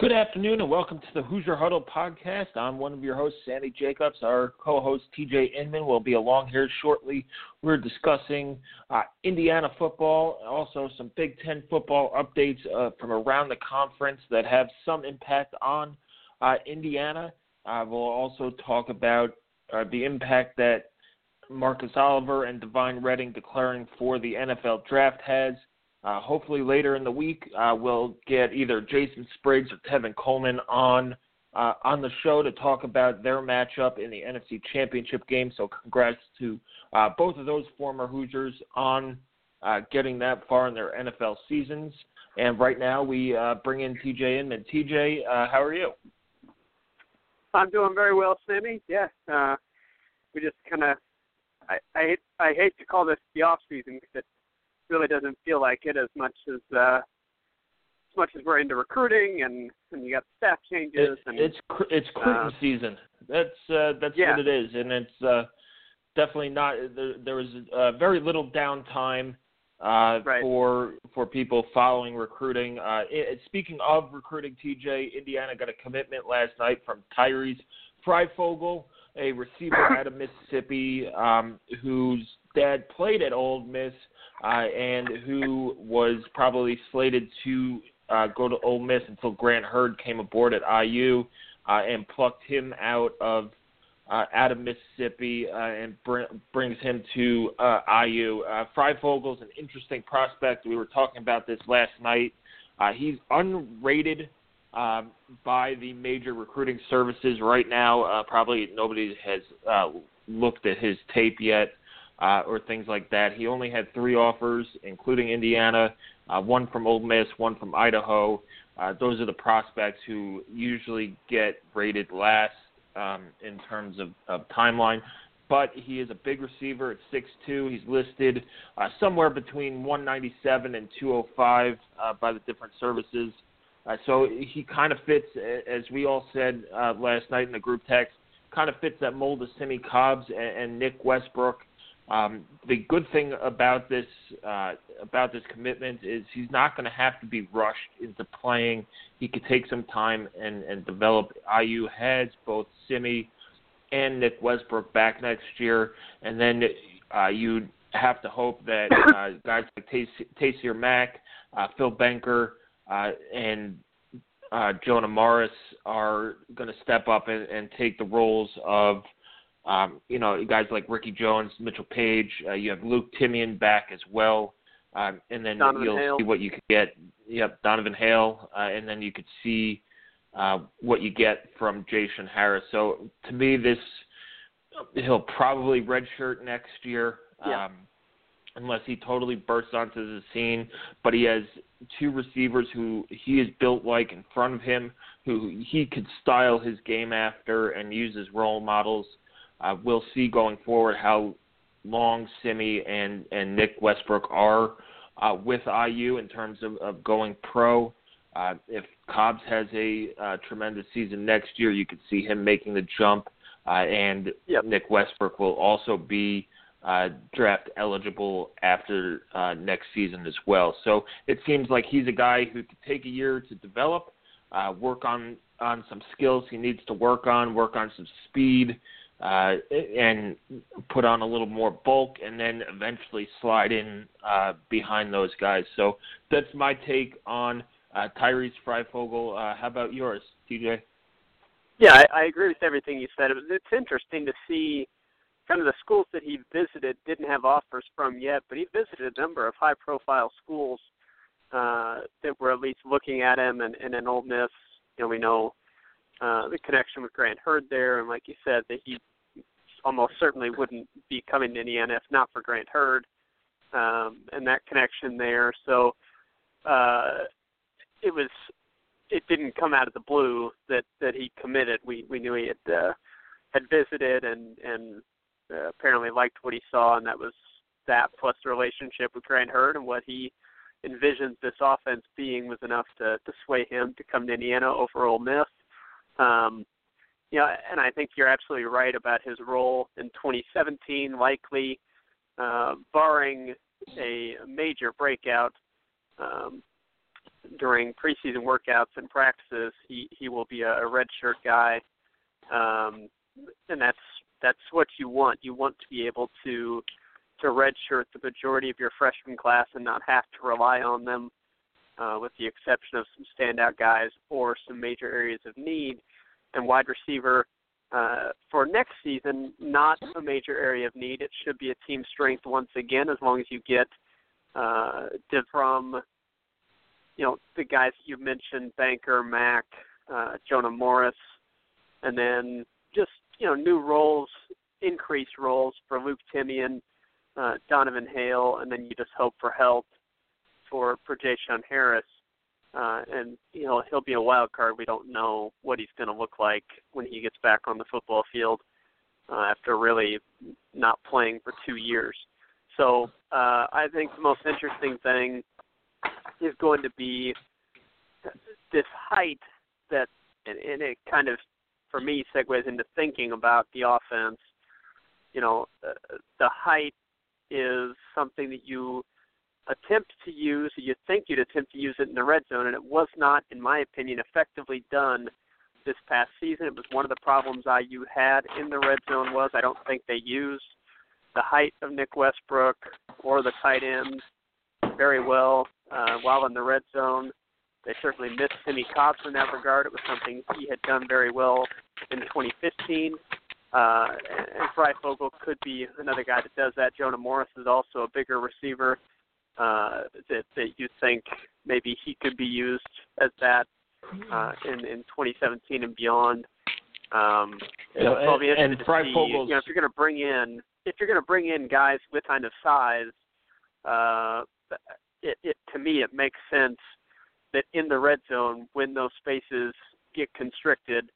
Good afternoon and welcome to the Hoosier Huddle podcast. I'm one of your hosts, Sandy Jacobs. Our co-host TJ Inman will be along here shortly. We're discussing uh, Indiana football, also some Big Ten football updates uh, from around the conference that have some impact on uh, Indiana. We'll also talk about uh, the impact that Marcus Oliver and Devine Redding declaring for the NFL draft has. Uh, hopefully later in the week, uh, we'll get either Jason Spriggs or Tevin Coleman on uh, on the show to talk about their matchup in the NFC Championship game. So congrats to uh, both of those former Hoosiers on uh, getting that far in their NFL seasons. And right now we uh, bring in TJ in. And TJ, how are you? I'm doing very well, Sammy. Yeah, we just kind of I, I I hate to call this the off season because it really doesn't feel like it as much as uh, as much as we're into recruiting and and you got staff changes it, and it's it's recruiting uh, season. That's uh, that's yeah. what it is, and it's uh, definitely not. There, there was uh, very little downtime uh, right. for for people following recruiting. Uh, it, speaking of recruiting, TJ, Indiana got a commitment last night from Tyrese Fryfogle, a receiver out of Mississippi, um, whose dad played at Ole Miss uh, and who was probably slated to uh, go to Ole Miss until Grant Heard came aboard at IU uh, and plucked him out of uh, out of Mississippi uh, and br- brings him to uh, IU. Uh, Fryfogle's an interesting prospect. We were talking about this last night. Uh, he's unrated um, by the major recruiting services right now. Uh, probably nobody has uh, looked at his tape yet uh, or things like that. He only had three offers, including Indiana, uh, one from Ole Miss, one from Idaho. Uh, those are the prospects who usually get rated last um, in terms of, of timeline. But he is a big receiver at 6'2". He's listed uh, somewhere between 197 and 205 uh, by the different services. Uh, so he kind of fits, as we all said uh, last night in the group text, kind of fits that mold of Simmie Cobbs and, and Nick Westbrook. Um, the good thing about this uh, about this commitment is he's not going to have to be rushed into playing. He could take some time and, and develop. IU heads, both Simmie and Nick Westbrook back next year, and then uh, you'd have to hope that uh, guys like Taysir Mack, uh, Phil Banker, uh, and uh, Jonah Morris are going to step up and, and take the roles of – um, you know, guys like Ricky Jones, Mitchell Page. Uh, you have Luke Timian back as well, um, and then Donovan you'll Hale. see what you could get. Yep, Donovan Hale, uh, and then you could see uh, what you get from J-Shun Harris. So to me, this he'll probably redshirt next year. Yeah. Um, unless he totally bursts onto the scene. But he has two receivers who he is built like in front of him, who he could style his game after and use as role models. Uh, we'll see going forward how long Simmie and, and Nick Westbrook are uh, with IU in terms of, of going pro. Uh, if Cobbs has a uh, tremendous season next year, you could see him making the jump, uh, and yep. Nick Westbrook will also be uh, draft eligible after uh, next season as well. So it seems like he's a guy who could take a year to develop, uh, work on on some skills he needs to work on, work on some speed, uh, and put on a little more bulk, and then eventually slide in uh, behind those guys. So that's my take on uh, Tyrese Fryfogle. Uh, how about yours, TJ? Yeah, I, I agree with everything you said. It's interesting to see kind of the schools that he visited didn't have offers from yet, but he visited a number of high-profile schools uh, that were at least looking at him, and, and in Ole Miss, you know, we know uh, the connection with Grant Heard there, and like you said, that he almost certainly wouldn't be coming to Indiana if not for Grant Heard um, and that connection there. So uh, it was it didn't come out of the blue that that he committed. We we knew he had uh, had visited and and uh, apparently liked what he saw, and that was that plus the relationship with Grant Heard and what he envisions this offense being was enough to to sway him to come to Indiana over Ole Miss. Um, you know, and I think you're absolutely right about his role in 2017. Likely, uh, barring a major breakout um, during preseason workouts and practices, he he will be a, a redshirt guy, um, and that's that's what you want. You want to be able to to redshirt the majority of your freshman class and not have to rely on them, uh, with the exception of some standout guys or some major areas of need. And wide receiver uh, for next season, not a major area of need. It should be a team strength once again, as long as you get uh, from, you know, the guys you mentioned, Banker, Mack, uh, Jonah Morris, and then just you know new roles, increased roles for Luke Timian, uh, Donovan Hale, and then you just hope for help for for J-Shun Harris. Uh, and you know he'll be a wild card. We don't know what he's going to look like when he gets back on the football field uh, after really not playing for two years. So uh, I think the most interesting thing is going to be this height that, and, and it kind of, for me, segues into thinking about the offense. You know, uh, the height is something that you attempt to use, you think you'd attempt to use it in the red zone, and it was not, in my opinion, effectively done this past season. It was one of the problems IU had in the red zone was I don't think they used the height of Nick Westbrook or the tight ends very well uh, while in the red zone. They certainly missed Simmie Cobbs in that regard. It was something he had done very well in 2015. Uh, and Fryfogle could be another guy that does that. Jonah Morris is also a bigger receiver uh, that that you think maybe he could be used as that uh, in in 2017 and beyond. Um, you know, so be and, and to see, you know, if you're going to bring in if you're going to bring in guys with kind of size, uh, it, it to me it makes sense that in the red zone when those spaces get constricted,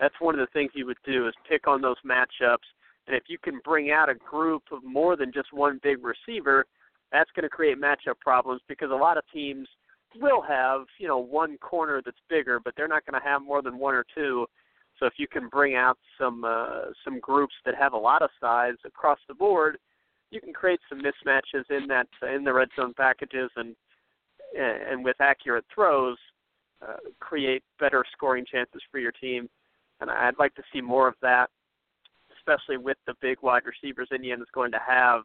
that's one of the things you would do is pick on those matchups. And if you can bring out a group of more than just one big receiver, that's going to create matchup problems because a lot of teams will have you know one corner that's bigger, but they're not going to have more than one or two. So if you can bring out some uh, some groups that have a lot of size across the board, you can create some mismatches in that in the red zone packages and and with accurate throws, uh, create better scoring chances for your team. And I'd like to see more of that, especially with the big wide receivers Indiana's going to have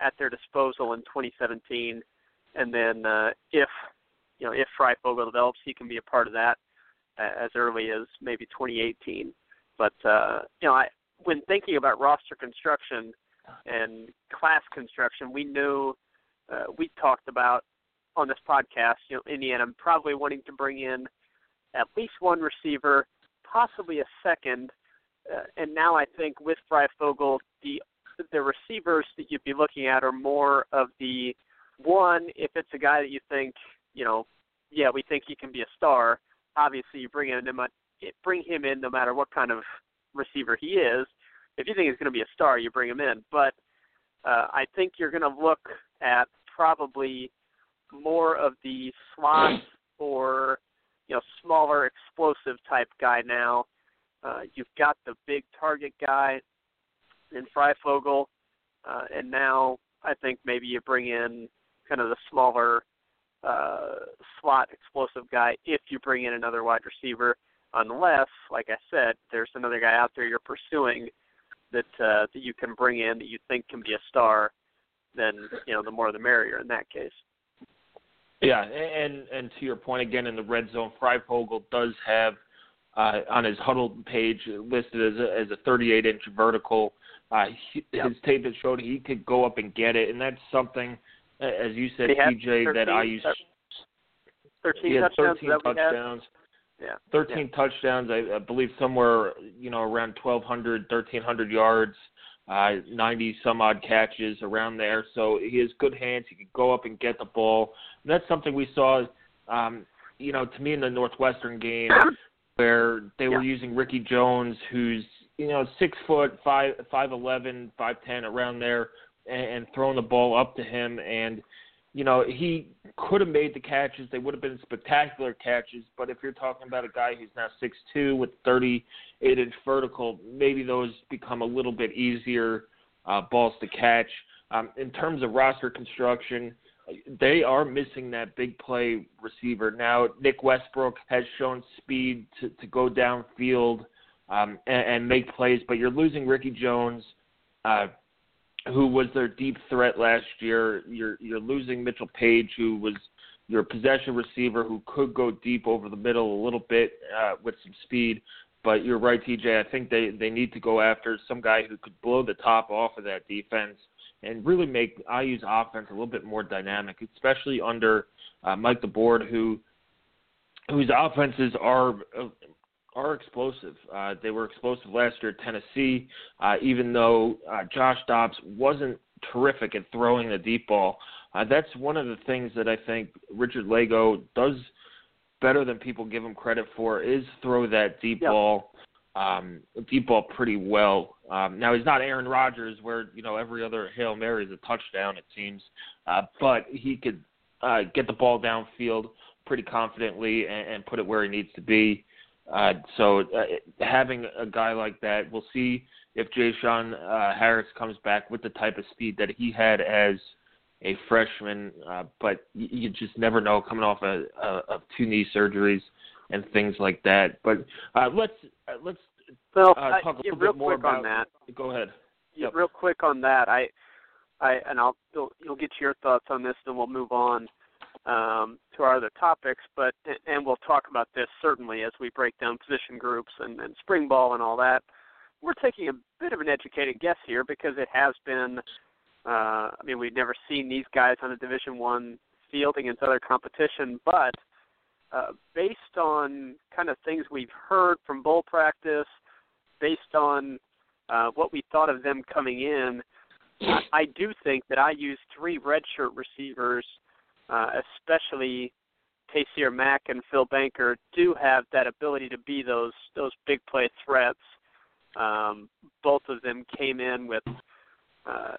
at their disposal in 2017, and then uh, if you know if Fryfogle develops, he can be a part of that as early as maybe 2018. But uh, you know, I, when thinking about roster construction and class construction, we knew uh, we talked about on this podcast, you know, Indiana probably wanting to bring in at least one receiver, possibly a second. Uh, and now I think with Fryfogle, the the receivers that you'd be looking at are more of the one if it's a guy that you think you know yeah we think he can be a star obviously you bring him in bring him in no matter what kind of receiver he is. If you think he's going to be a star you bring him in. But uh, I think you're going to look at probably more of the slot or you know smaller explosive type guy now. Uh, you've got the big target guy in Fryfogle, uh, and now I think maybe you bring in kind of the smaller uh, slot explosive guy if you bring in another wide receiver, unless, like I said, there's another guy out there you're pursuing that uh, that you can bring in that you think can be a star. Then you know the more the merrier in that case. Yeah, and and to your point again in the red zone, Fryfogle does have uh, on his huddle page listed as a, as a 38 inch vertical Uh, he, yep. His tape has showed he could go up and get it, and that's something, as you said, TJ, that I use. 13 he touchdowns. 13 touchdowns. Yeah. 13 yeah. touchdowns. I, I believe somewhere, you know, around 1,200, 1,300 yards, uh, 90 some odd catches around there. So he has good hands. He can go up and get the ball. And that's something we saw, um, you know, to me in the Northwestern game where they were using Ricky Jones, who's you know six foot five, five eleven, five ten, around there, and, and throwing the ball up to him and you know, he could have made the catches. They would have been spectacular catches. But if you're talking about a guy who's now six two with 38 inch vertical, maybe those become a little bit easier uh, balls to catch. Um, in terms of roster construction, they are missing that big play receiver. Now, Nick Westbrook has shown speed to, to go downfield um, and, and make plays, but you're losing Ricky Jones. Uh, who was their deep threat last year. You're you're losing Mitchell Page, who was your possession receiver, who could go deep over the middle a little bit uh, with some speed. But you're right, TJ. I think they they need to go after some guy who could blow the top off of that defense and really make IU's offense a little bit more dynamic, especially under uh, Mike DeBord, who whose offenses are uh, are explosive. Uh, they were explosive last year at Tennessee, uh, even though uh, Josh Dobbs wasn't terrific at throwing the deep ball. Uh, that's one of the things that I think Richard Lagow does better than people give him credit for is throw that deep yep. ball, um, deep ball pretty well. Um, now he's not Aaron Rodgers, where you know every other hail mary is a touchdown. It seems, uh, but he could uh, get the ball downfield pretty confidently and, and put it where he needs to be. Uh, so uh, having a guy like that, we'll see if J-Shun uh, Harris comes back with the type of speed that he had as a freshman. Uh, but you, you just never know coming off a, a, of two knee surgeries and things like that. But uh, let's uh, let's well, uh, talk a yeah, little bit more about. on that. Go ahead. Yeah, Yep. real quick on that. I, I and I'll you'll, you'll get your thoughts on this, and we'll move on um, to our other topics. But and we'll talk about this certainly as we break down position groups and, and spring ball and all that. We're taking a bit of an educated guess here because it has been. Uh, I mean, we've never seen these guys on a Division One field against other competition, but uh, based on kind of things we've heard from bowl practice, based on uh, what we thought of them coming in, I, I do think that I used three redshirt receivers uh, especially Taysir Mack and Phil Banker, do have that ability to be those those big play threats. Um, both of them came in with uh,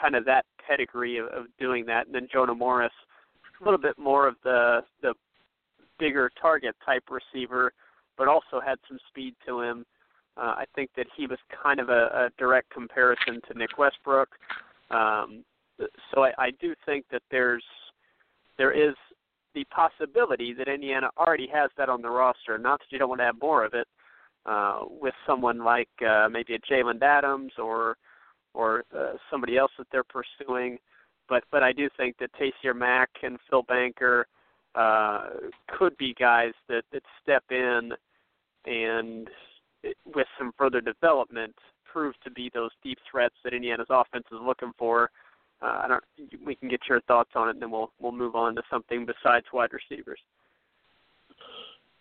kind of that pedigree of, of doing that, and then Jonah Morris, a little bit more of the the bigger target type receiver, but also had some speed to him. Uh, I think that he was kind of a, a direct comparison to Nick Westbrook. Um, so I, I do think that there's there is the possibility that Indiana already has that on the roster. Not that you don't want to have more of it uh, with someone like uh, maybe a Jalen Adams or or uh, somebody else that they're pursuing. But but I do think that Taysir Mack and Phil Banker uh, could be guys that that step in and with some further development prove to be those deep threats that Indiana's offense is looking for uh, I don't. We can get your thoughts on it, and then we'll we'll move on to something besides wide receivers.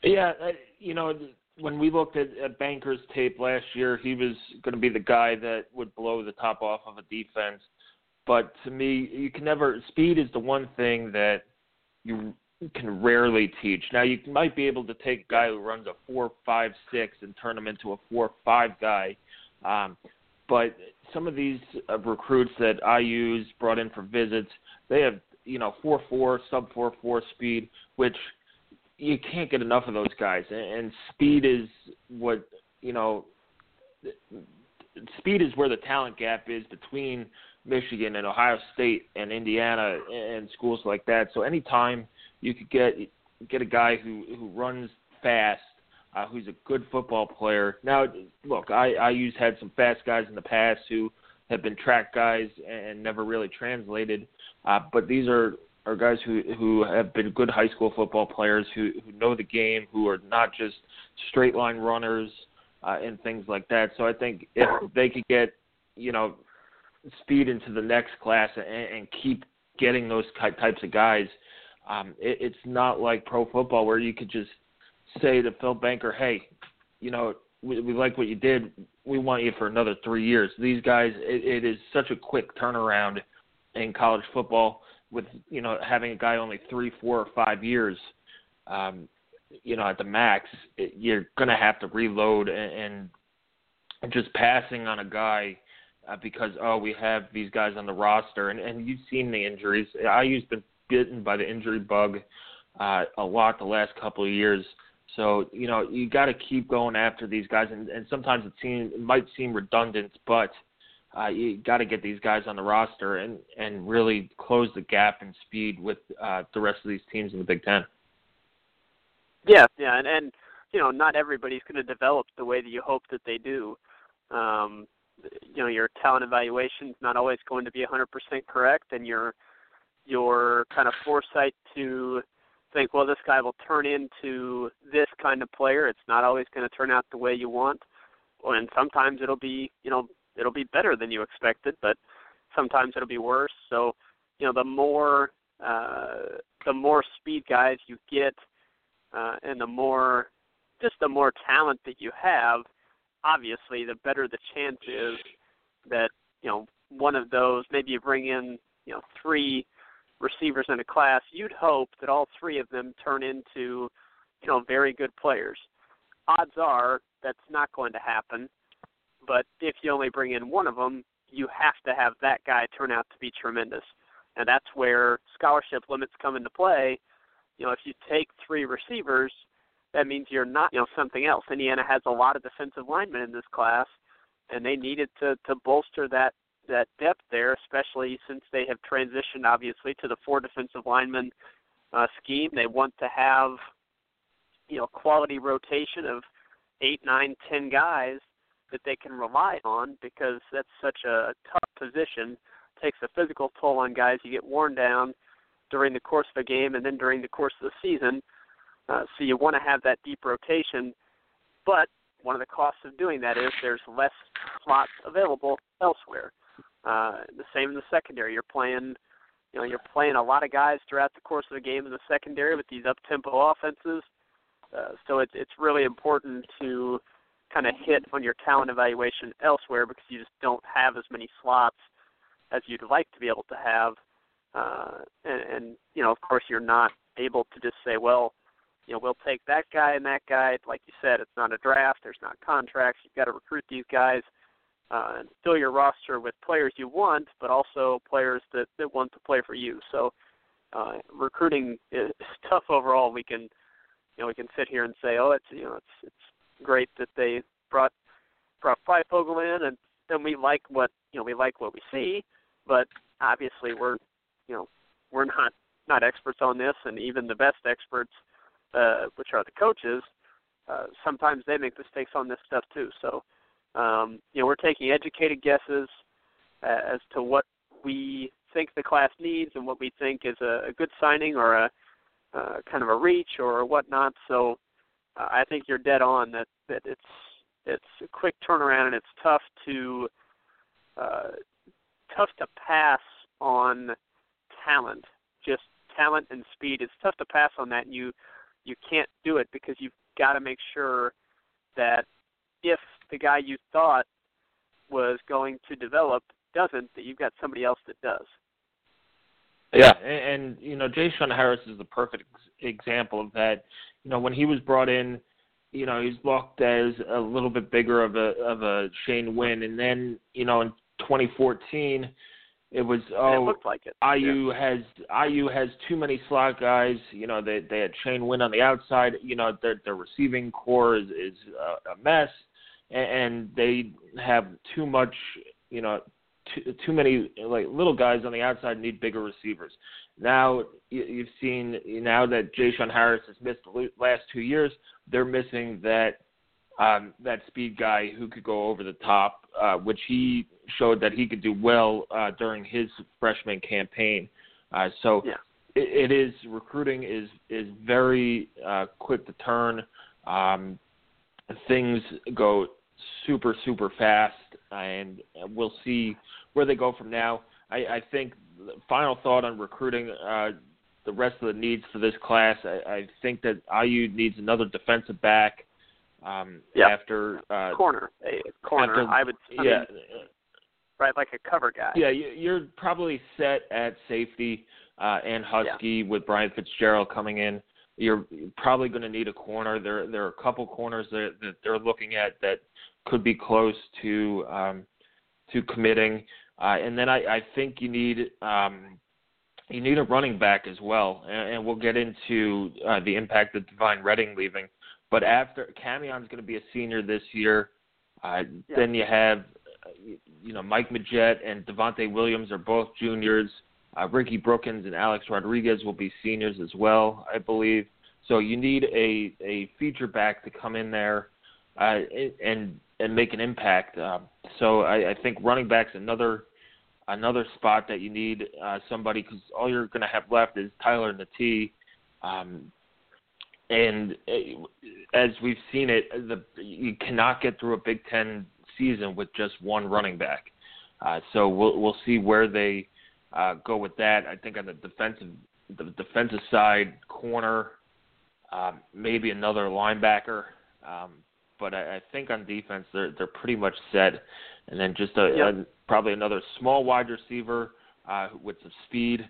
Yeah, you know, when we looked at, at Banker's tape last year, he was going to be the guy that would blow the top off of a defense. But to me, you can never. Speed is the one thing that you can rarely teach. Now, you might be able to take a guy who runs a four, five, six, and turn him into a four, five guy. Um, but some of these uh, recruits that IU's brought in for visits, they have you know four four sub four four speed, which you can't get enough of those guys. And speed is what you know. Speed is where the talent gap is between Michigan and Ohio State and Indiana and schools like that. So anytime you could get get a guy who who runs fast uh, who's a good football player. Now, look, I, IU's had some fast guys in the past who have been track guys and never really translated, uh, but these are are guys who who have been good high school football players who who know the game, who are not just straight line runners uh, and things like that. So I think if they could get you know, speed into the next class and, and keep getting those types of guys. Um, it, it's not like pro football where you could just say to Phil Banker, "Hey, you know, we, we like what you did. We want you for another three years." These guys, it, it is such a quick turnaround in college football with you know having a guy only three, four, or five years. Um, you know, at the max, it, you're to have to reload and, and just passing on a guy uh, because oh we have these guys on the roster and and you've seen the injuries. IU's been bitten by the injury bug uh, a lot the last couple of years. So you know you got to keep going after these guys, and, and sometimes it seems it might seem redundant, but uh, you got to get these guys on the roster and and really close the gap in speed with uh, the rest of these teams in the Big Ten. Yeah, yeah, and and you know not everybody's going to develop the way that you hope that they do. Um, you know your talent evaluation is not always going to be 100% correct, and your your kind of foresight to think, well, this guy will turn into this kind of player. It's not always going to turn out the way you want, and sometimes it'll be you know it'll be better than you expected, but sometimes it'll be worse. So you know the more uh, the more speed guys you get, uh, and the more just the more talent that you have, obviously, the better the chance is that you know one of those. Maybe you bring in you know three receivers in a class. You'd hope that all three of them turn into you know very good players. Odds are that's not going to happen. But if you only bring in one of them, you have to have that guy turn out to be tremendous. And that's where scholarship limits come into play. You know, if you take three receivers, that means you're not, you know, something else. Indiana has a lot of defensive linemen in this class, and they needed to to bolster that that depth there, especially since they have transitioned obviously to the four defensive lineman uh, scheme. They want to have, you know, quality rotation of eight, nine, ten guys that they can rely on because that's such a tough position. It takes a physical toll on guys. You get worn down during the course of a game and then during the course of the season. Uh, so you want to have that deep rotation, but one of the costs of doing that is there's less slots available elsewhere. Uh, the same in the secondary. You're playing, you know, you're playing a lot of guys throughout the course of the game in the secondary with these up-tempo offenses. Uh, so it's it's really important to kind of hit on your talent evaluation elsewhere because you just don't have as many slots as you'd like to be able to have. Uh, and, and you know, of course, you're not able to just say, well, you know, we'll take that guy and that guy. Like you said, it's not a draft. There's not contracts. You've got to recruit these guys uh, fill your roster with players you want, but also players that that want to play for you. So, uh, recruiting is tough overall. We can, you know, we can sit here and say, oh, it's you know, it's it's great that they brought brought Fryfogle in, and and we like what you know we like what we see, but obviously we're you know we're not not experts on this, and even the best experts uh, which are the coaches, uh, sometimes they make mistakes on this stuff too. So, um, you know, we're taking educated guesses as to what we think the class needs and what we think is a, a good signing or a uh, kind of a reach or whatnot. So, uh, I think you're dead on that that it's it's a quick turnaround and it's tough to uh, tough to pass on talent. Just talent and speed. It's tough to pass on that. And you you can't do it because you've got to make sure that if the guy you thought was going to develop doesn't, that you've got somebody else that does. Yeah, and, and you know, J-Shun Harris is the perfect example of that. You know, when he was brought in, you know, he's looked as a little bit bigger of a of a Shane Wynn, and then you know, in 2014 it was oh, it looked like it. IU yeah. has IU has too many slot guys. You know they they had Shane Wynn on the outside. You know their their receiving core is is a, a mess, and, they have too much. You know too, too many like little guys on the outside need bigger receivers. Now you, you've seen now that J-Shun Harris has missed the last two years. They're missing that um, that speed guy who could go over the top, uh, which he showed that he could do well uh, during his freshman campaign. Uh, so yeah. it, it is recruiting is is very uh, quick to turn. Um, things go super super fast, and we'll see where they go from now. I, I think final thought on recruiting. Uh, the rest of the needs for this class, I, I think that IU needs another defensive back. Um, yeah. After uh, corner, corner, after, I would. I yeah. Mean, right, like a cover guy. Yeah, you're probably set at safety uh, and Husky yeah. with Brian Fitzgerald coming in. You're probably going to need a corner. There, there are a couple corners that, that they're looking at that could be close to um, to committing. Uh, and then I, I think you need um, you need a running back as well, and, and we'll get into uh, the impact of Devine Redding leaving. But after Camion's going to be a senior this year, uh, yeah. then you have you know Mike Majette and Devontae Williams are both juniors. Uh, Ricky Brookins and Alex Rodriguez will be seniors as well, I believe. So you need a a feature back to come in there uh, and and make an impact. Um, so I, I think running back's another another spot that you need uh, somebody because all you're going to have left is Tyler and Natee. Um, and uh, as we've seen it, the you cannot get through a Big Ten season with just one running back. Uh, so we'll we'll see where they uh, go with that. I think on the defensive the defensive side, corner, um, maybe another linebacker. Um, but I, I think on defense they're they're pretty much set. And then just a, yep. a probably another small wide receiver uh, with some speed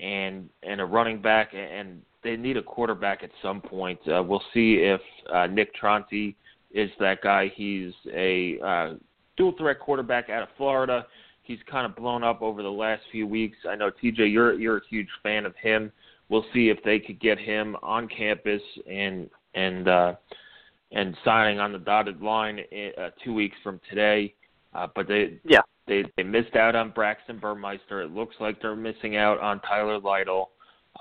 and and a running back and they need a quarterback at some point. Uh, we'll see if uh, Nick Tronti is that guy. He's a uh, dual threat quarterback out of Florida. He's kind of blown up over the last few weeks. I know TJ, you're you're a huge fan of him. We'll see if they could get him on campus and and uh, and signing on the dotted line uh, two weeks from today. Uh, but they yeah they they missed out on Braxton Burmeister. It looks like they're missing out on Tyler Lytle.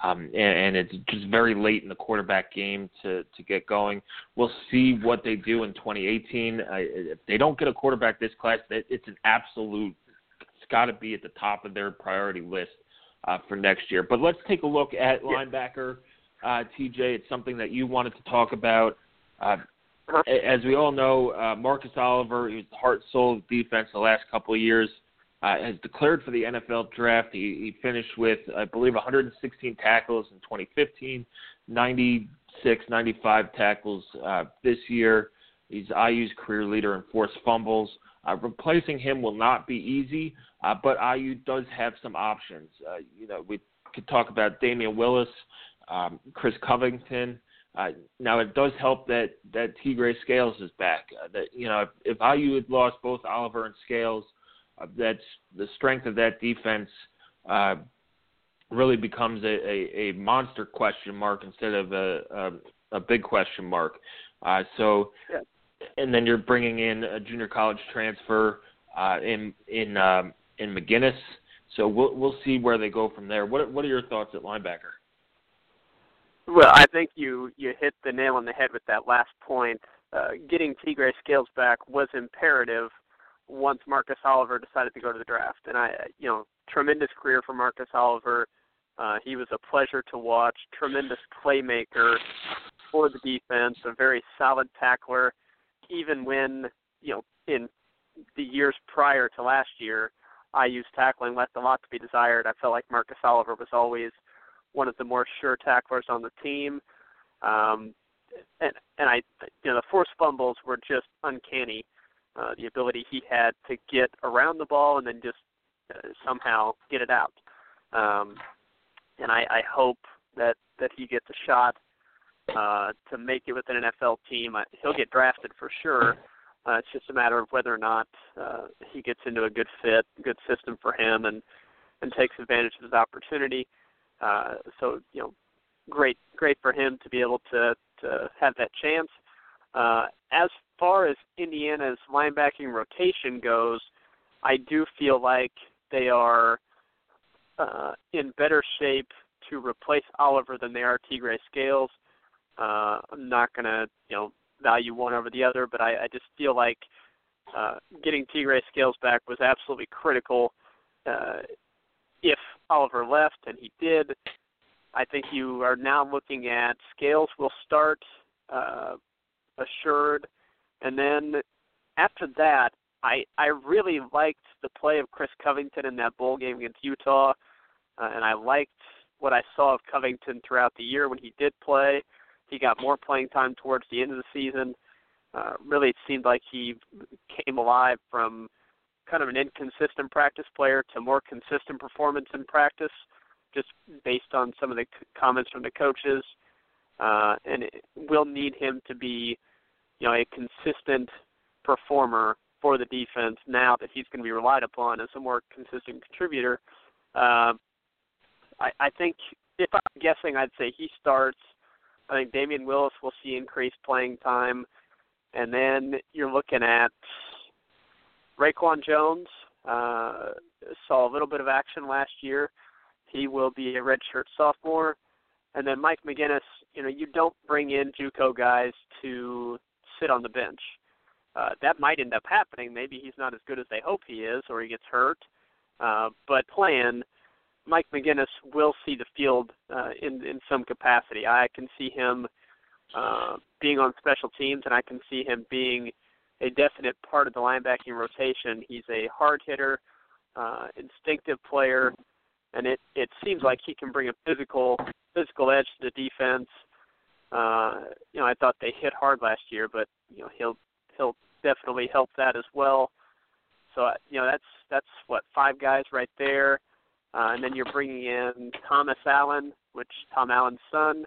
Um, and, and it's just very late in the quarterback game to to get going. We'll see what they do in 2018. I, if they don't get a quarterback this class, it's an absolute. It's got to be at the top of their priority list uh, for next year. But let's take a look at linebacker. Uh, TJ, it's something that you wanted to talk about. Uh. As we all know, uh, Marcus Oliver, who's the heart and soul of defense the last couple of years, uh, has declared for the NFL draft. He, he finished with, I believe, 116 tackles in 2015, 96, 95 tackles uh, this year. He's IU's career leader in forced fumbles. Uh, replacing him will not be easy, uh, but IU does have some options. Uh, you know, we could talk about Damian Willis, um, Chris Covington. Uh, now it does help that that Tegray Scales is back. Uh, that you know, if, if IU had lost both Oliver and Scales, uh, that's the strength of that defense uh, really becomes a, a, a monster question mark instead of a a, a big question mark. Uh, so, yeah. and then you're bringing in a junior college transfer uh, in in um, in McGinnis. So we'll we'll see where they go from there. What what are your thoughts at linebacker? Well, I think you you hit the nail on the head with that last point. Uh, getting Tegray Scales back was imperative once Marcus Oliver decided to go to the draft. And I, you know, tremendous career for Marcus Oliver. Uh, he was a pleasure to watch. Tremendous playmaker for the defense. A very solid tackler. Even when you know in the years prior to last year, IU's tackling left a lot to be desired. I felt like Marcus Oliver was always one of the more sure tacklers on the team. Um, and and I, you know, the forced fumbles were just uncanny uh, the ability he had to get around the ball and then just uh, somehow get it out. Um, and I, I hope that that he gets a shot uh, to make it with an NFL team. I, he'll get drafted for sure. Uh, it's just a matter of whether or not uh, he gets into a good fit, good system for him, and and takes advantage of his opportunity. Uh, so you know, great, great for him to be able to to have that chance. Uh, as far as Indiana's linebacking rotation goes, I do feel like they are uh, in better shape to replace Oliver than they are Tegray Scales. Uh, I'm not to, you know, value one over the other, but I, I just feel like uh, getting Tegray Scales back was absolutely critical. Uh, if Oliver left, and he did, I think you are now looking at Scales will start uh, assured, and then after that, I I really liked the play of Chris Covington in that bowl game against Utah, uh, and I liked what I saw of Covington throughout the year when he did play. He got more playing time towards the end of the season. Uh, really, it seemed like he came alive from kind of an inconsistent practice player to more consistent performance in practice, just based on some of the comments from the coaches. Uh, and it, we'll need him to be, you know, a consistent performer for the defense now that he's going to be relied upon as a more consistent contributor. Uh, I, I think if I'm guessing, I'd say he starts. I think Damion Willis will see increased playing time, and then you're looking at RaeQuan Jones. Uh, saw a little bit of action last year. He will be a redshirt sophomore, and then Mike McGinnis. You know, you don't bring in JUCO guys to sit on the bench. Uh, that might end up happening. Maybe he's not as good as they hope he is, or he gets hurt. Uh, but plan, Mike McGinnis will see the field uh, in in some capacity. I can see him uh, being on special teams, and I can see him being a definite part of the linebacking rotation. He's a hard hitter, uh, instinctive player, and it it seems like he can bring a physical physical edge to the defense. Uh, you know, I thought they hit hard last year, but you know he'll he'll definitely help that as well. So uh, you know that's that's what five guys right there, uh, and then you're bringing in Thomas Allen, which Tom Allen's son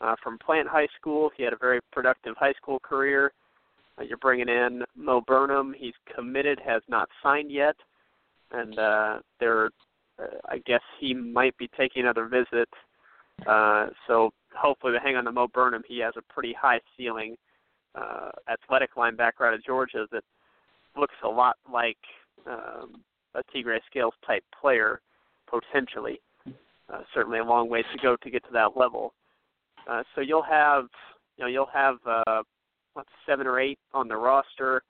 uh, from Plant High School. He had a very productive high school career. Uh, you're bringing in Mo Burnham. He's committed, has not signed yet, and uh, they're. Uh, I guess he might be taking another visit. Uh, so hopefully, to hang on to Mo Burnham, he has a pretty high ceiling uh, athletic linebacker out of Georgia that looks a lot like um, a Tegray Scales type player potentially. Uh, certainly a long ways to go to get to that level. Uh, so you'll have you know you'll have uh, what seven or eight on the roster,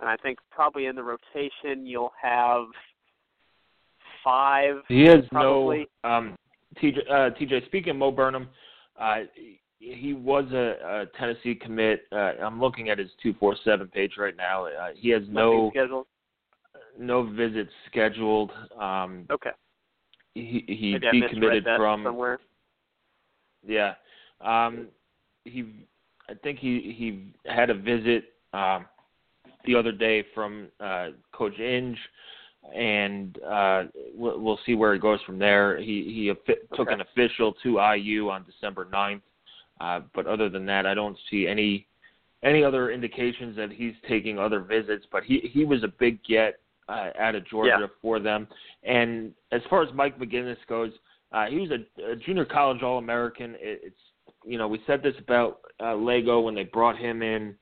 and I think probably in the rotation you'll have five. He has probably. no um, TJ. Uh, TJ. Speaking of Mo Burnham, uh, he was a, a Tennessee commit. Uh, I'm looking at his 247 page right now. Uh, he has no scheduled. no visits scheduled. Um, okay. He he Maybe decommitted from somewhere. Yeah. Um, he I think he he had a visit um, the other day from uh, Coach Inge, and uh, we'll, we'll see where he goes from there. He he okay. took an official to IU on December 9th. Uh, but other than that, I don't see any any other indications that he's taking other visits. But he he was a big get uh, out of Georgia yeah. for them. And as far as Mike McGinnis goes, uh, he was a, a junior college All American. It, it's you know we said this about uh, Lagow when they brought him in.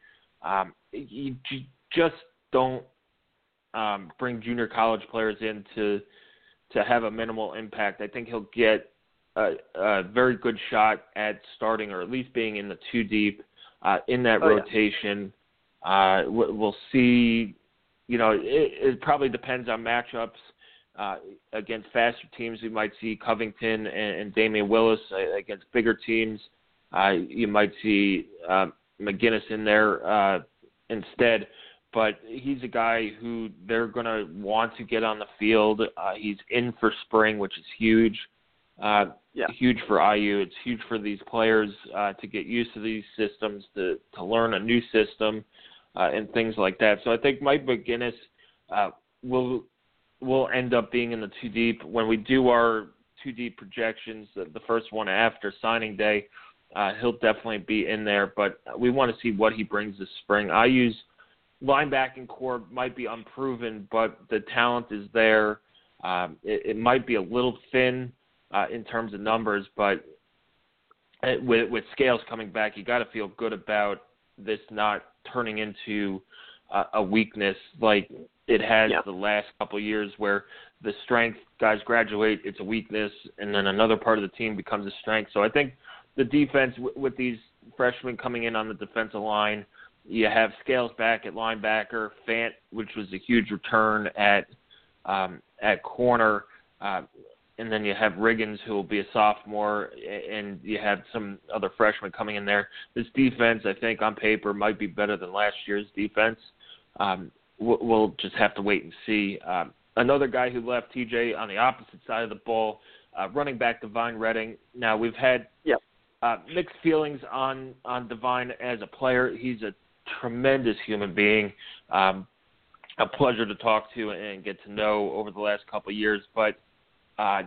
Um, you, you just don't um, bring junior college players in to to have a minimal impact. I think he'll get a, a very good shot at starting or at least being in the two deep uh, in that oh, rotation. Yeah. Uh, we'll see. You know, it, it probably depends on matchups. Uh, against faster teams, we might see Covington and, and Damion Willis. Uh, against bigger teams, uh, you might see uh, McGinnis in there uh, instead. But he's a guy who they're going to want to get on the field. Uh, he's in for spring, which is huge. Uh, yeah. Huge for IU. It's huge for these players uh, to get used to these systems, to to learn a new system, uh, and things like that. So I think Mike McGinnis uh, will will end up being in the two deep when we do our two deep projections. The, the first one after signing day, uh, he'll definitely be in there. But we want to see what he brings this spring. IU's linebacking core might be unproven, but the talent is there. Um, it, it might be a little thin uh, in terms of numbers, but uh, with, with Scales coming back, you got to feel good about this not turning into a weakness like it has yeah. the last couple of years, where the strength guys graduate, it's a weakness, and then another part of the team becomes a strength. So I think the defense w- with these freshmen coming in on the defensive line, you have Scales back at linebacker, Fant, which was a huge return at um, at corner. Uh, and then you have Riggins, who will be a sophomore, and you have some other freshmen coming in there. This defense, I think, on paper, might be better than last year's defense. um, we'll, we'll just have to wait and see. Um, another guy who left TJ on the opposite side of the ball, uh, running back Devine Redding. Now we've had yep. uh, mixed feelings on on Devine as a player. He's a tremendous human being. Um, a pleasure to talk to and get to know over the last couple of years. But uh,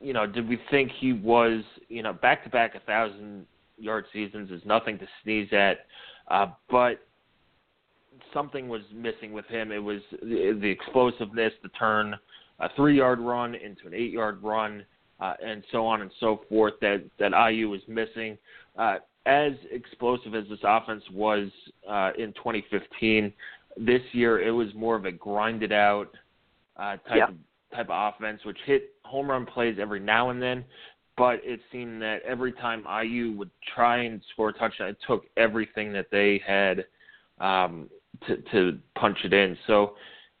you know, did we think he was you know back to back a thousand yard seasons is nothing to sneeze at, uh, but something was missing with him. It was the, the explosiveness to turn a three yard run into an eight yard run. Uh, and so on and so forth that that IU was missing. Uh, as explosive as this offense was uh, in 2015, this year it was more of a grinded out uh, type of, type of offense, which hit home run plays every now and then. But it seemed that every time IU would try and score a touchdown, it took everything that they had um, to, to punch it in. So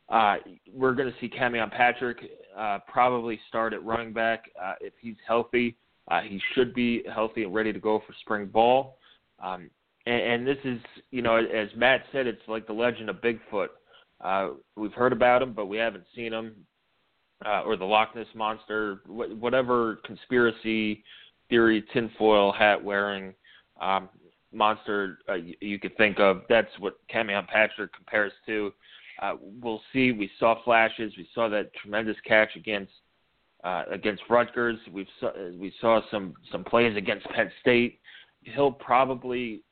uh, we're going to see Camion Patrick uh, probably start at running back uh, if he's healthy. Uh, he should be healthy and ready to go for spring ball. Um, and, and this is, you know, as Matt said, it's like the legend of Bigfoot. Uh, we've heard about him, but we haven't seen him, uh, or the Loch Ness monster, wh- whatever conspiracy theory, tinfoil hat wearing um, monster uh, you, you could think of. That's what Camion Patrick compares to. Uh, we'll see. We saw flashes. We saw that tremendous catch against uh, against Rutgers. We've saw, we saw some some plays against Penn State. He'll probably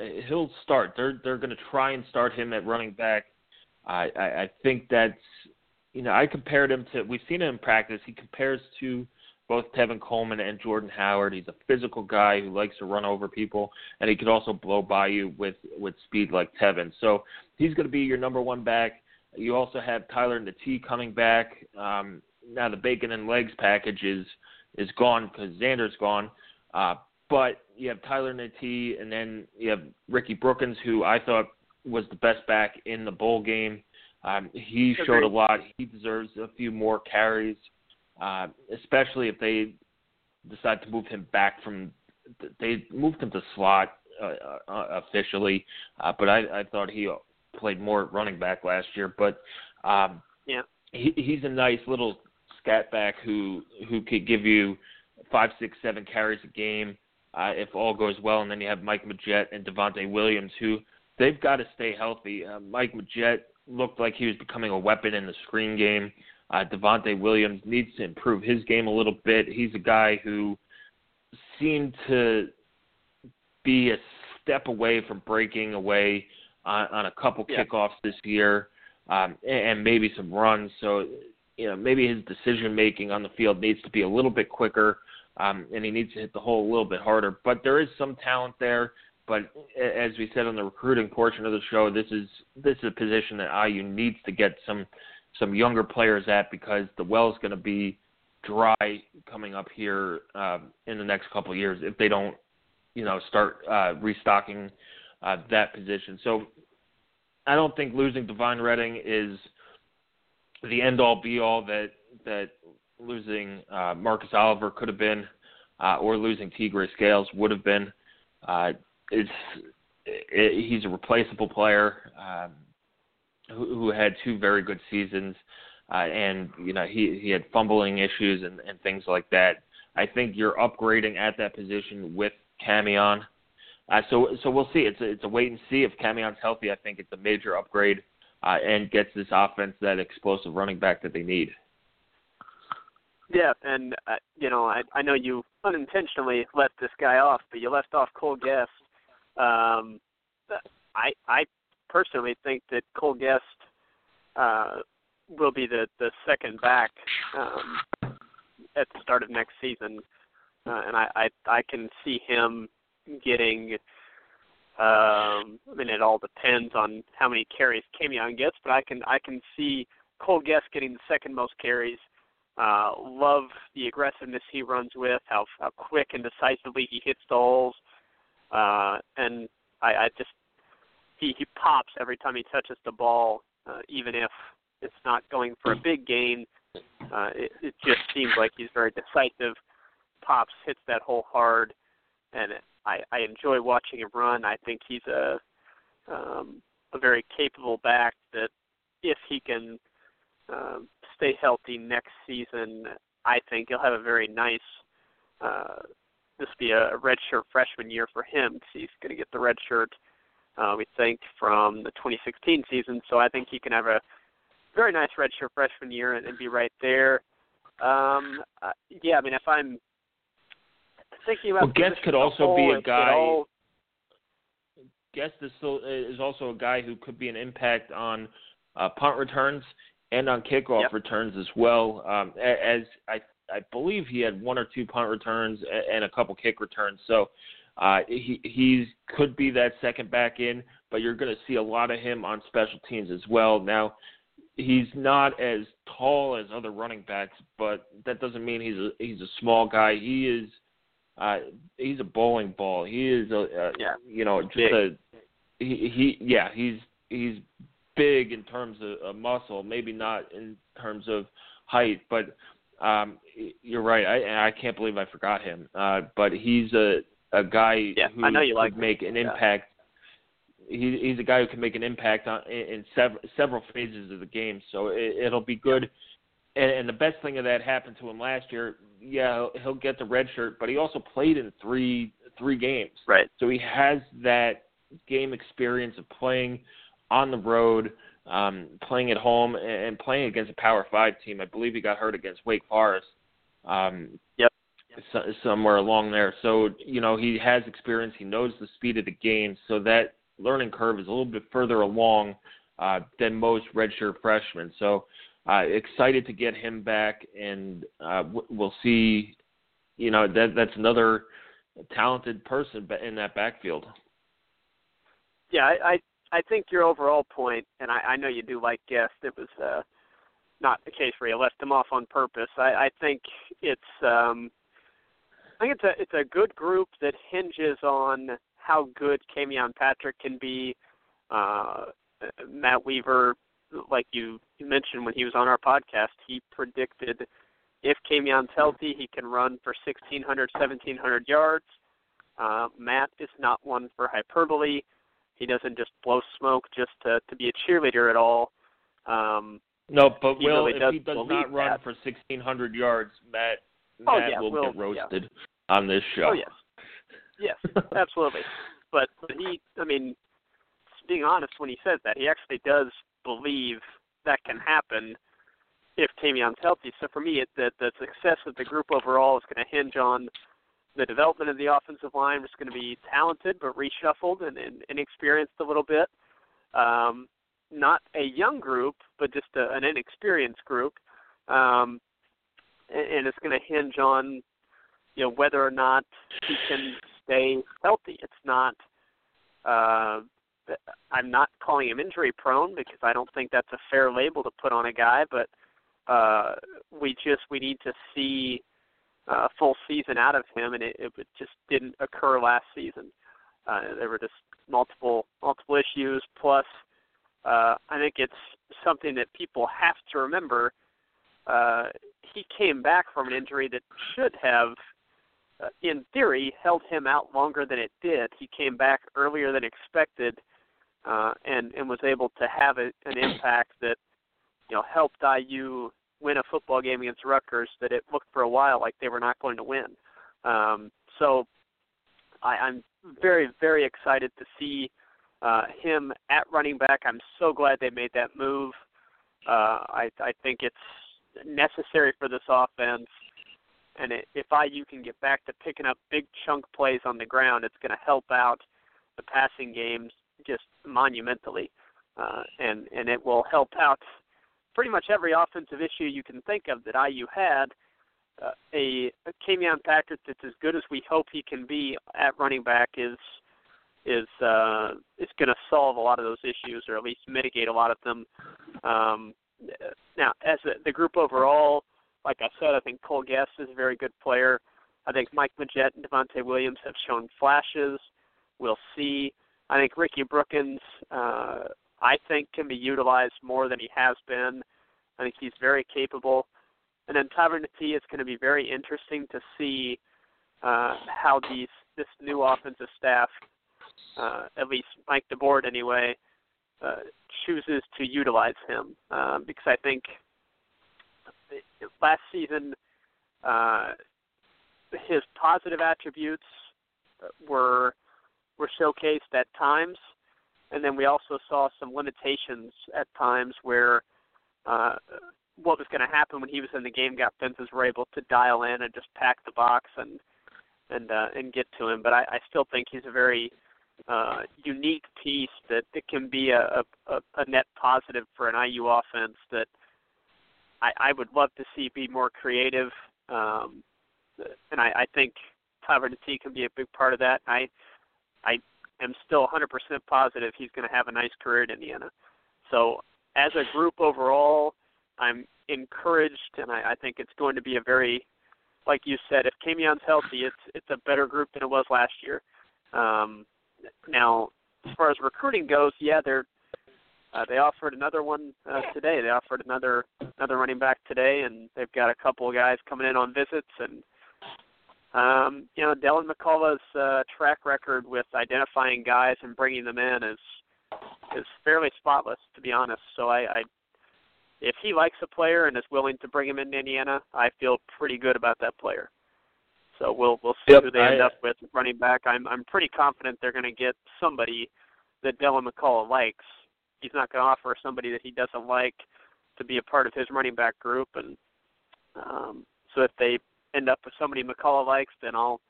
uh, he'll start. They're they're going to try and start him at running back. I, I I think that's you know I compared him to we've seen him in practice. He compares to both Tevin Coleman and Jordan Howard. He's a physical guy who likes to run over people, and he could also blow by you with with speed like Tevin. So he's going to be your number one back. You also have Tyler Natee coming back. Um, now the bacon and legs package is is gone because Zander's gone. Uh, but you have Tyler Natee, and then you have Ricky Brookins, who I thought was the best back in the bowl game. Um, he showed a lot. He deserves a few more carries, uh, especially if they decide to move him back from. They moved him to slot uh, uh, officially, uh, but I, I thought he played more at running back last year. But um, yeah, he, he's a nice little scat back who who could give you five, six, seven carries a game uh, if all goes well. And then you have Mike Majette and Devontae Williams, who they've got to stay healthy. Uh, Mike Majette looked like he was becoming a weapon in the screen game. Uh, Devontae Williams needs to improve his game a little bit. He's a guy who seemed to be a step away from breaking away on, on a couple yeah. kickoffs this year, um, and, and maybe some runs. So, you know, maybe his decision making on the field needs to be a little bit quicker, um, and he needs to hit the hole a little bit harder. But there is some talent there. But as we said on the recruiting portion of the show, this is this is a position that IU needs to get some some younger players at because the well is going to be dry coming up here um, in the next couple of years if they don't, you know, start uh, restocking uh, that position. So I don't think losing Devine Redding is the end all be all that that losing uh, Marcus Oliver could have been, uh, or losing Tegray Scales would have been. Uh, it's it, he's a replaceable player um, who, who had two very good seasons, uh, and you know he he had fumbling issues and, and things like that. I think you're upgrading at that position with Camion. Uh, so so we'll see. It's a, it's a wait and see if Camion's healthy. I think it's a major upgrade uh, and gets this offense that explosive running back that they need. Yeah, and uh, you know I I know you unintentionally let this guy off, but you left off Cole Gest. Um, I I personally think that Cole Gest uh, will be the the second back um, at the start of next season, uh, and I, I I can see him getting. Um, I mean, it all depends on how many carries Camion gets, but I can I can see Cole Gest getting the second most carries. Uh, love the aggressiveness he runs with, how how quick and decisively he hits the holes, uh, and I, I just he he pops every time he touches the ball, uh, even if it's not going for a big gain. Uh, it, it just seems like he's very decisive. Pops hits that hole hard, and I I enjoy watching him run. I think he's a um, a very capable back that if he can um, stay healthy next season, I think he'll have a very nice. Uh, this be a redshirt freshman year for him because he's going to get the red shirt. Uh, we think from the 2016 season, so I think he can have a very nice redshirt freshman year and, and be right there. Um, uh, yeah, I mean, if I'm thinking about well, Gest could also whole, be a guy. All... Gest is, still, is also a guy who could be an impact on uh, punt returns and on kickoff yep. returns as well. Um, as I I believe he had one or two punt returns and a couple kick returns. So uh, he he could be that second back in, but you're going to see a lot of him on special teams as well. Now he's not as tall as other running backs, but that doesn't mean he's a he's a small guy. He is uh, he's a bowling ball. He is a, a yeah. you know just Big. a he, he yeah he's he's big in terms of, of muscle, maybe not in terms of height, but um, you're right. I I can't believe I forgot him. Uh, but he's a a guy yeah, who I know you could like make an yeah. impact. He, he's a guy who can make an impact on in, in several several phases of the game. So it, it'll be good. And, and the best thing of that happened to him last year. Yeah, he'll, he'll get the red shirt, but he also played in three three games. Right. So he has that game experience of playing on the road, um, playing at home, and playing against a Power Five team. I believe he got hurt against Wake Forest. Um, yep. So, somewhere along there. So you know he has experience. He knows the speed of the game. So that learning curve is a little bit further along uh, than most redshirt freshmen. So uh, excited to get him back, and uh, we'll see. You know that that's another talented person in that backfield. Yeah, I, I I think your overall point, and I, I know you do like Gest. It was uh, not the case where you left them off on purpose. I, I think it's um, I think it's a it's a good group that hinges on how good Camion Patrick can be. Uh, Matt Weaver, like you, mentioned when he was on our podcast, he predicted if Camion's healthy, he can run for 1,600, 1,700 yards. Uh, Matt is not one for hyperbole. He doesn't just blow smoke just to to be a cheerleader at all. Um, no, but he Will, really if does he does not run that. for 1,600 yards, Matt, Oh, yeah, will Will- get yeah. roasted on this show. Oh yes, yes, absolutely. But but he, I mean, being honest, when he says that, he actually does believe that can happen if Camion's healthy. So for me, it, the the success of the group overall is going to hinge on the development of the offensive line. It's going to be talented but reshuffled and, and inexperienced a little bit. Um, not a young group, but just a, an inexperienced group. Um, and, it's going to hinge on you know whether or not he can stay healthy. It's not. Uh, I'm not calling him injury prone because I don't think that's a fair label to put on a guy. But uh, we just we need to see a full season out of him, and it, it just didn't occur last season. Uh, there were just multiple multiple issues. Plus, uh, I think it's something that people have to remember. Uh, he came back from an injury that should have uh, in theory, held him out longer than it did. He came back earlier than expected, uh, and and was able to have a, an impact that you know helped IU win a football game against Rutgers that it looked for a while like they were not going to win. Um, so I, I'm very very excited to see uh, him at running back. I'm so glad they made that move. Uh, I I think it's necessary for this offense and it, if IU can get back to picking up big chunk plays on the ground, it's going to help out the passing games just monumentally, uh, and and it will help out pretty much every offensive issue you can think of that IU had. Uh, a, a Camion Patrick that's as good as we hope he can be at running back is is uh, is going to solve a lot of those issues, or at least mitigate a lot of them. Um, now, as the group overall, like I said, I think Cole Gest is a very good player. I think Mike Majette and Devontae Williams have shown flashes. We'll see. I think Ricky Brookins, uh, I think, can be utilized more than he has been. I think he's very capable. And then Tyler Natee, it's going to be very interesting to see uh, how these this new offensive staff, uh, at least Mike DeBord anyway, uh, chooses to utilize him um, because I think last season uh, his positive attributes were were showcased at times, and then we also saw some limitations at times where uh, what was going to happen when he was in the game. Got fences were able to dial in and just pack the box and and uh, and get to him. But I, I still think he's a very uh, unique piece that, that can be a, a, a net positive for an IU offense that I, I would love to see be more creative. Um, and I, I think Tyler T can be a big part of that. I I am still 100% positive he's going to have a nice career at Indiana. So as a group overall, I'm encouraged, and I, I think it's going to be a very, like you said, if Camion's healthy, it's it's a better group than it was last year. Um, now, as far as recruiting goes, yeah, they're uh, they offered another one uh, today. They offered another another running back today, and they've got a couple of guys coming in on visits. And um, you know, Deland McCullough's uh, track record with identifying guys and bringing them in is is fairly spotless, to be honest. So I, I if he likes a player and is willing to bring him into Indiana, I feel pretty good about that player. So we'll we'll see yep, who they end up with running back. I'm I'm pretty confident they're going to get somebody that Deland McCullough likes. He's not going to offer somebody that he doesn't like to be a part of his running back group, and um, so if they end up with somebody McCullough likes, then I'll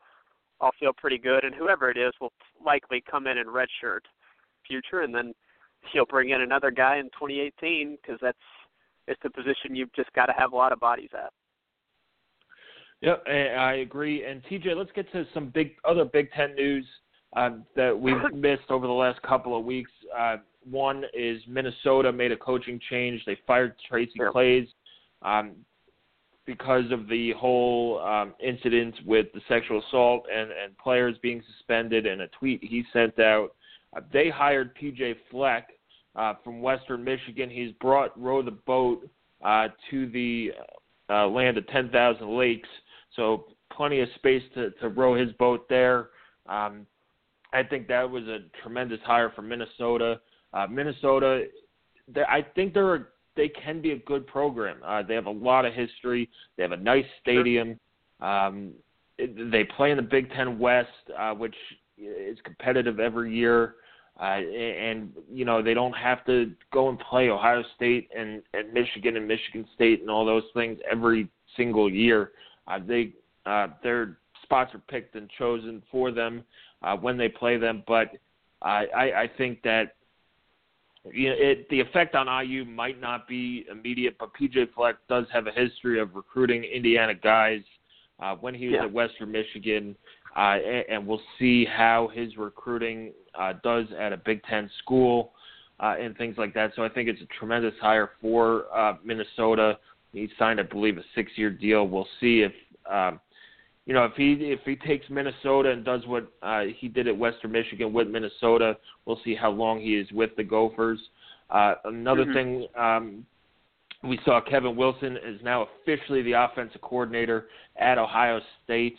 I'll feel pretty good. And whoever it is will likely come in and redshirt future, and then he'll bring in another guy in 2018 because that's it's the position you've just got to have a lot of bodies at. Yep, I agree. And TJ, let's get to some big other Big Ten news uh, that we've missed over the last couple of weeks. Uh, one is Minnesota made a coaching change. They fired Tracy yep. Claeys um, because of the whole um, incident with the sexual assault and, and players being suspended. And a tweet he sent out, uh, they hired PJ Fleck uh, from Western Michigan. He's brought row the boat uh, to the uh, land of 10,000 lakes so plenty of space to, to row his boat there. Um, I think that was a tremendous hire for Minnesota. Uh, Minnesota, I think they're a, they can be a good program. Uh, they have a lot of history. They have a nice stadium. Um, they play in the Big Ten West, uh, which is competitive every year. Uh, and you know they don't have to go and play Ohio State and, and Michigan and Michigan State and all those things every single year. Uh, they uh, their spots are picked and chosen for them uh, when they play them, but I, I, I think that you know, it, the effect on IU might not be immediate, but PJ Fleck does have a history of recruiting Indiana guys uh, when he was yeah. at Western Michigan, uh, and, and we'll see how his recruiting uh, does at a Big Ten school uh, and things like that. So I think it's a tremendous hire for uh, Minnesota. He signed, I believe, a six-year deal. We'll see if, um, you know, if he if he takes Minnesota and does what uh, he did at Western Michigan with Minnesota. We'll see how long he is with the Gophers. Uh, another mm-hmm. thing, um, we saw Kevin Wilson is now officially the offensive coordinator at Ohio State.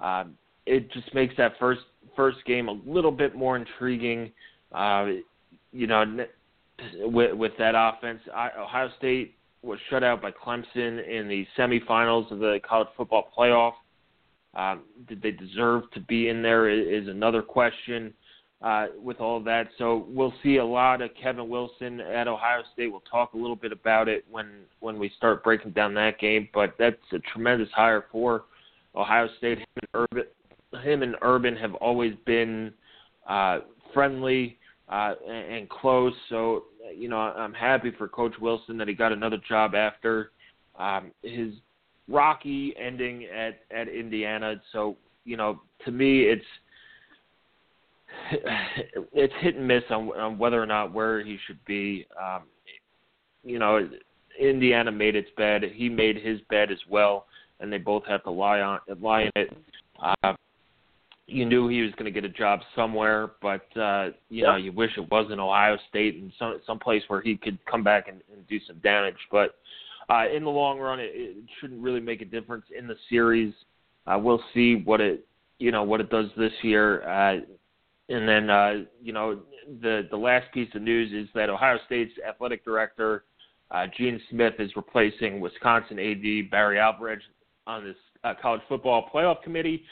Um, it just makes that first first game a little bit more intriguing. Uh, you know, with with that offense, I, Ohio State was shut out by Clemson in the semifinals of the college football playoff. Um, did they deserve to be in there? Is another question uh, with all that. So we'll see a lot of Kevin Wilson at Ohio State. We'll talk a little bit about it when when we start breaking down that game. But that's a tremendous hire for Ohio State. Him and Urban, him and Urban have always been uh, friendly uh, and close. So you know, I'm happy for Coach Wilson that he got another job after um, his rocky ending at at Indiana. So you know, to me, it's it's hit and miss on, on whether or not where he should be. Um, you know, Indiana made its bed. He made his bed as well, and they both have to lie on lie in it. Uh, you knew he was going to get a job somewhere, but uh, you know you wish it wasn't Ohio State and some some place where he could come back and, and do some damage. But uh, in the long run, it, it shouldn't really make a difference in the series. Uh, we'll see what it you know what it does this year, uh, and then uh, you know the the last piece of news is that Ohio State's athletic director uh, Gene Smith is replacing Wisconsin AD Barry Alvarez on this uh, college football playoff committee.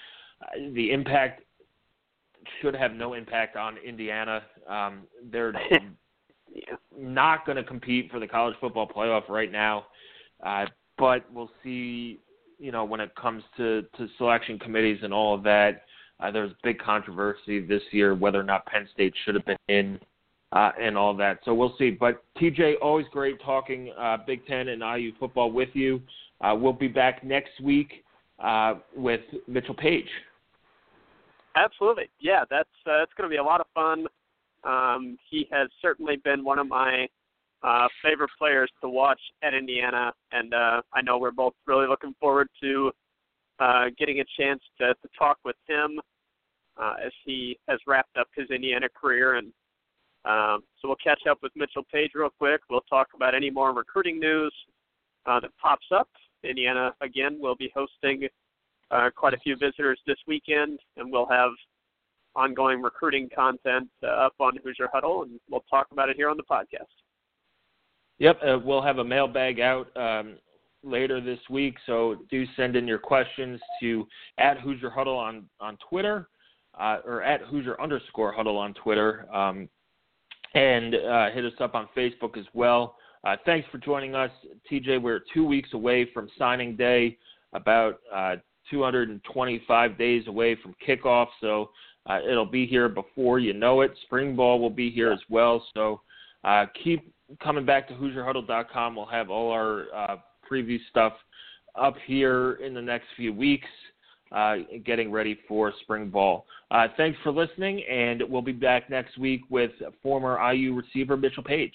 The impact should have no impact on Indiana. Um, they're yeah. not going to compete for the college football playoff right now, uh, but we'll see. You know, when it comes to to selection committees and all of that, uh, there's big controversy this year whether or not Penn State should have been in uh, and all that. So we'll see. But TJ, always great talking uh, Big Ten and IU football with you. Uh, we'll be back next week uh, with Mitchell Paige. Absolutely, yeah. That's uh, it's going to be a lot of fun. Um, he has certainly been one of my uh, favorite players to watch at Indiana, and uh, I know we're both really looking forward to uh, getting a chance to, to talk with him uh, as he has wrapped up his Indiana career. And um, so we'll catch up with Mitchell Paige real quick. We'll talk about any more recruiting news uh, that pops up. Indiana again will be hosting uh, quite a few visitors this weekend, and we'll have ongoing recruiting content uh, up on Hoosier Huddle, and we'll talk about it here on the podcast. Yep, uh, we'll have a mailbag out um, later this week, so do send in your questions to at Hoosier Huddle on on Twitter uh, or at Hoosier underscore Huddle on Twitter, um, and uh, hit us up on Facebook as well. Uh, thanks for joining us, TJ. We're two weeks away from signing day, about uh, 225 days away from kickoff, so uh, it'll be here before you know it. Spring ball will be here as well, so uh, keep coming back to HoosierHuddle.com. We'll have all our uh, preview stuff up here in the next few weeks. Uh, getting ready for spring ball. Uh, thanks for listening, and we'll be back next week with former IU receiver Mitchell Paige.